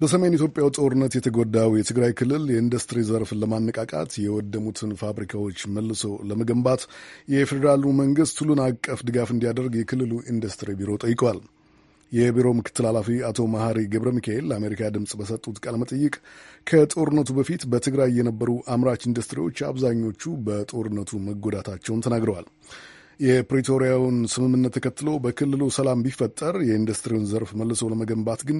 በሰሜን ኢትዮጵያው ጦርነት የተጎዳው የትግራይ ክልል የኢንዱስትሪ ዘርፍን ለማነቃቃት የወደሙትን ፋብሪካዎች መልሶ ለመገንባት የፌዴራሉ መንግስት ሁሉን አቀፍ ድጋፍ እንዲያደርግ የክልሉ ኢንዱስትሪ ቢሮ ጠይቋል። የቢሮው ምክትል ኃላፊ አቶ መሐሪ ገብረ ሚካኤል ለአሜሪካ ድምፅ በሰጡት ቃለ መጠይቅ ከጦርነቱ በፊት በትግራይ የነበሩ አምራች ኢንዱስትሪዎች አብዛኞቹ በጦርነቱ መጎዳታቸውን ተናግረዋል። የፕሪቶሪያውን ስምምነት ተከትሎ በክልሉ ሰላም ቢፈጠር የኢንዱስትሪውን ዘርፍ መልሶ ለመገንባት ግን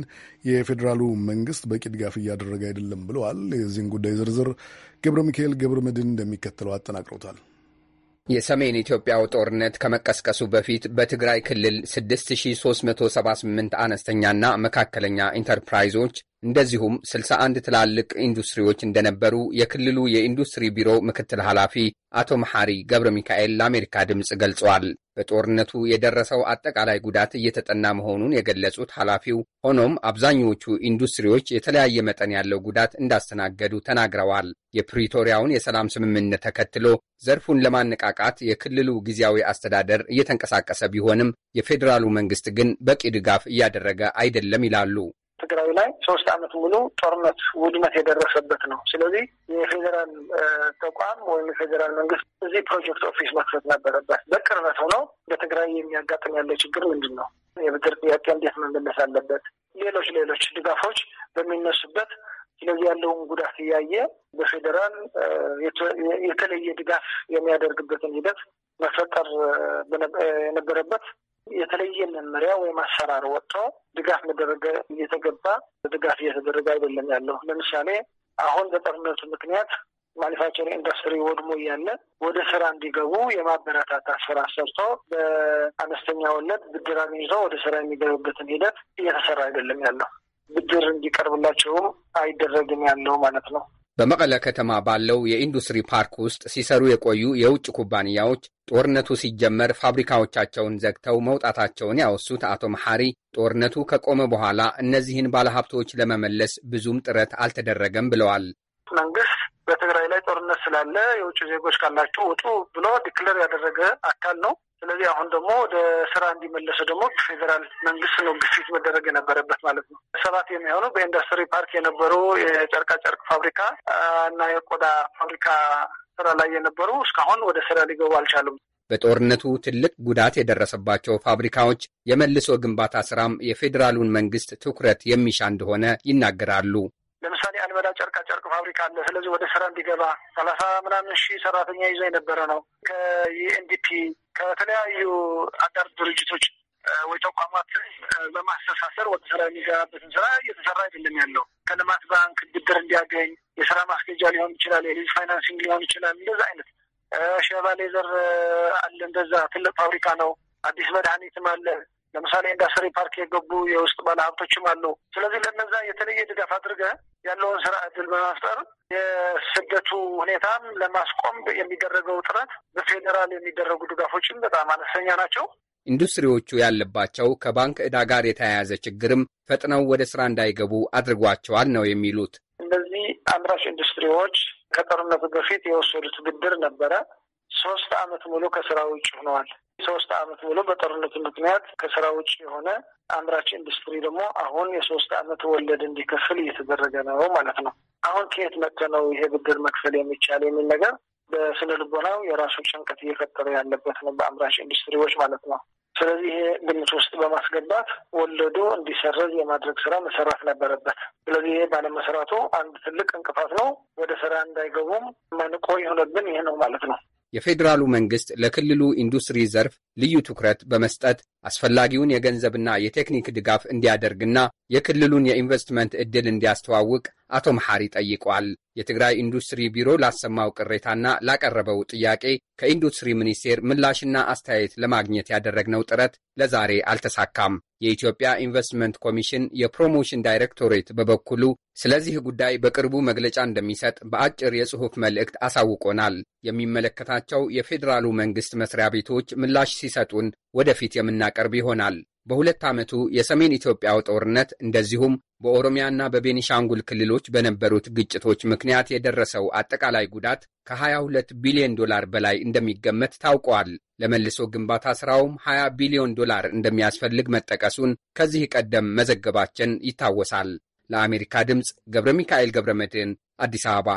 የፌዴራሉ መንግስት በቂ ድጋፍ እያደረገ አይደለም ብለዋል። የዚህን ጉዳይ ዝርዝር ገብረ ሚካኤል ገብረ መድን እንደሚከተለው አጠናቅረውታል። የሰሜን ኢትዮጵያው ጦርነት ከመቀስቀሱ በፊት በትግራይ ክልል 6378 አነስተኛና መካከለኛ ኢንተርፕራይዞች እንደዚሁም 61 ትላልቅ ኢንዱስትሪዎች እንደነበሩ የክልሉ የኢንዱስትሪ ቢሮ ምክትል ኃላፊ አቶ መሐሪ ገብረ ሚካኤል ለአሜሪካ ድምፅ ገልጸዋል። በጦርነቱ የደረሰው አጠቃላይ ጉዳት እየተጠና መሆኑን የገለጹት ኃላፊው፣ ሆኖም አብዛኞቹ ኢንዱስትሪዎች የተለያየ መጠን ያለው ጉዳት እንዳስተናገዱ ተናግረዋል። የፕሪቶሪያውን የሰላም ስምምነት ተከትሎ ዘርፉን ለማነቃቃት የክልሉ ጊዜያዊ አስተዳደር እየተንቀሳቀሰ ቢሆንም የፌዴራሉ መንግስት ግን በቂ ድጋፍ እያደረገ አይደለም ይላሉ። ትግራይ ላይ ሶስት ዓመት ሙሉ ጦርነት ውድመት የደረሰበት ነው። ስለዚህ የፌዴራል ተቋም ወይም የፌዴራል መንግስት እዚህ project office መክፈት ነበረበት። በቅርበት ሆነው በትግራይ የሚያጋጥም ያለው ችግር ምንድን ነው? የብድር ጥያቄ እንዴት መመለስ አለበት? ሌሎች ሌሎች ድጋፎች በሚነሱበት ስለዚህ ያለውን ጉዳት እያየ በፌዴራል የተለየ ድጋፍ የሚያደርግበትን ሂደት መፈጠር የነበረበት የተለየ መመሪያ ወይም አሰራር ወጥቶ ድጋፍ መደረግ እየተገባ ድጋፍ እየተደረገ አይደለም ያለው። ለምሳሌ አሁን በጦርነቱ ምክንያት manufacturing ኢንዱስትሪ ወድሞ እያለ ወደ ስራ እንዲገቡ የማበረታታት ስራ ሰርቶ በአነስተኛ ወለድ ብድር አግኝቶ ወደ ስራ የሚገቡበትን ሂደት እየተሰራ አይደለም ያለው። ብድር እንዲቀርብላቸውም አይደረግም ያለው ማለት ነው። በመቀለ ከተማ ባለው የኢንዱስትሪ ፓርክ ውስጥ ሲሰሩ የቆዩ የውጭ ኩባንያዎች ጦርነቱ ሲጀመር ፋብሪካዎቻቸውን ዘግተው መውጣታቸውን ያወሱት አቶ መሐሪ ጦርነቱ ከቆመ በኋላ እነዚህን ባለሀብቶች ለመመለስ ብዙም ጥረት አልተደረገም ብለዋል። መንግስት በትግራይ ላይ ጦርነት ስላለ የውጭ ዜጎች ካላችሁ ውጡ ብሎ declare ያደረገ አካል ነው። ስለዚህ አሁን ደግሞ ወደ ስራ እንዲመለሱ ደግሞ ፌዴራል መንግስት ነው ግፊት መደረግ የነበረበት ማለት ነው። ሰባት የሚሆኑ በኢንዱስትሪ ፓርክ የነበሩ የጨርቃጨርቅ ፋብሪካ እና የቆዳ ፋብሪካ ስራ ላይ የነበሩ እስካሁን ወደ ስራ ሊገቡ አልቻሉም። በጦርነቱ ትልቅ ጉዳት የደረሰባቸው ፋብሪካዎች የመልሶ ግንባታ ስራም የፌዴራሉን መንግስት ትኩረት የሚሻ እንደሆነ ይናገራሉ። ለምሳሌ አልመዳ ጨርቃ ጨርቅ ፋብሪካ አለ። ስለዚህ ወደ ስራ እንዲገባ ሰላሳ ምናምን ሺህ ሰራተኛ ይዞ የነበረ ነው። ከ UNDP ከተለያዩ አጋር ድርጅቶች ወይ ተቋማት በማስተሳሰር ወደ ስራ የሚገባበትን ስራ እየተሰራ አይደለም ያለው። ከልማት ባንክ ብድር እንዲያገኝ የስራ ማስኬጃ ሊሆን ይችላል፣ የ lease financing ሊሆን ይችላል። እንደዛ አይነት ሸባ ሌዘር አለ። እንደዛ ትልቅ ፋብሪካ ነው። አዲስ መድኃኒትም አለ። ለምሳሌ ኢንዱስትሪ ፓርክ የገቡ የውስጥ ባለሀብቶችም አሉ። ስለዚህ ለነዛ የተለየ ድጋፍ አድርገ ያለውን ስራ እድል በመፍጠር የስደቱ ሁኔታም ለማስቆም የሚደረገው ጥረት በፌዴራል የሚደረጉ ድጋፎችም በጣም አነስተኛ ናቸው። ኢንዱስትሪዎቹ ያለባቸው ከባንክ ዕዳ ጋር የተያያዘ ችግርም ፈጥነው ወደ ስራ እንዳይገቡ አድርጓቸዋል ነው የሚሉት። እነዚህ አምራች ኢንዱስትሪዎች ከጦርነቱ በፊት የወሰዱት ብድር ነበረ። ሶስት አመት ሙሉ ከስራ ውጭ ሆነዋል። ሶስት አመት ሙሉ በጦርነቱ ምክንያት ከስራ ውጭ የሆነ አምራች ኢንዱስትሪ ደግሞ አሁን የሶስት አመት ወለድ እንዲከፍል እየተደረገ ነው ማለት ነው። አሁን ከየት መጥቶ ነው ይሄ ብድር መክፈል የሚቻል የሚል ነገር በስነ ልቦናው የራሱ ጭንቀት እየፈጠረ ያለበት ነው በአምራች ኢንዱስትሪዎች ማለት ነው። ስለዚህ ይሄ ግምት ውስጥ በማስገባት ወለዱ እንዲሰረዝ የማድረግ ስራ መሰራት ነበረበት። ስለዚህ ይሄ ባለመሰራቱ አንድ ትልቅ እንቅፋት ነው። ወደ ስራ እንዳይገቡም ማንቆ የሆነብን ይሄ ነው ማለት ነው። የፌዴራሉ መንግስት ለክልሉ ኢንዱስትሪ ዘርፍ ልዩ ትኩረት በመስጠት አስፈላጊውን የገንዘብና የቴክኒክ ድጋፍ እንዲያደርግና የክልሉን የኢንቨስትመንት ዕድል እንዲያስተዋውቅ አቶ መሐሪ ጠይቋል። የትግራይ ኢንዱስትሪ ቢሮ ላሰማው ቅሬታና ላቀረበው ጥያቄ ከኢንዱስትሪ ሚኒስቴር ምላሽና አስተያየት ለማግኘት ያደረግነው ጥረት ለዛሬ አልተሳካም። የኢትዮጵያ ኢንቨስትመንት ኮሚሽን የ promotion ዳይሬክቶሬት በበኩሉ ስለዚህ ጉዳይ በቅርቡ መግለጫ እንደሚሰጥ በአጭር የጽሑፍ መልእክት አሳውቆናል። የሚመለከታቸው የፌዴራሉ መንግስት መስሪያ ቤቶች ምላሽ ሲሰጡን ወደፊት የምናቀርብ ይሆናል። በሁለት ዓመቱ የሰሜን ኢትዮጵያው ጦርነት እንደዚሁም በኦሮሚያና በቤኒሻንጉል ክልሎች በነበሩት ግጭቶች ምክንያት የደረሰው አጠቃላይ ጉዳት ከ22 ቢሊዮን ዶላር በላይ እንደሚገመት ታውቋል። ለመልሶ ግንባታ ሥራውም 20 ቢሊዮን ዶላር እንደሚያስፈልግ መጠቀሱን ከዚህ ቀደም መዘገባችን ይታወሳል። ለአሜሪካ ድምፅ ገብረ ሚካኤል ገብረ መድህን አዲስ አበባ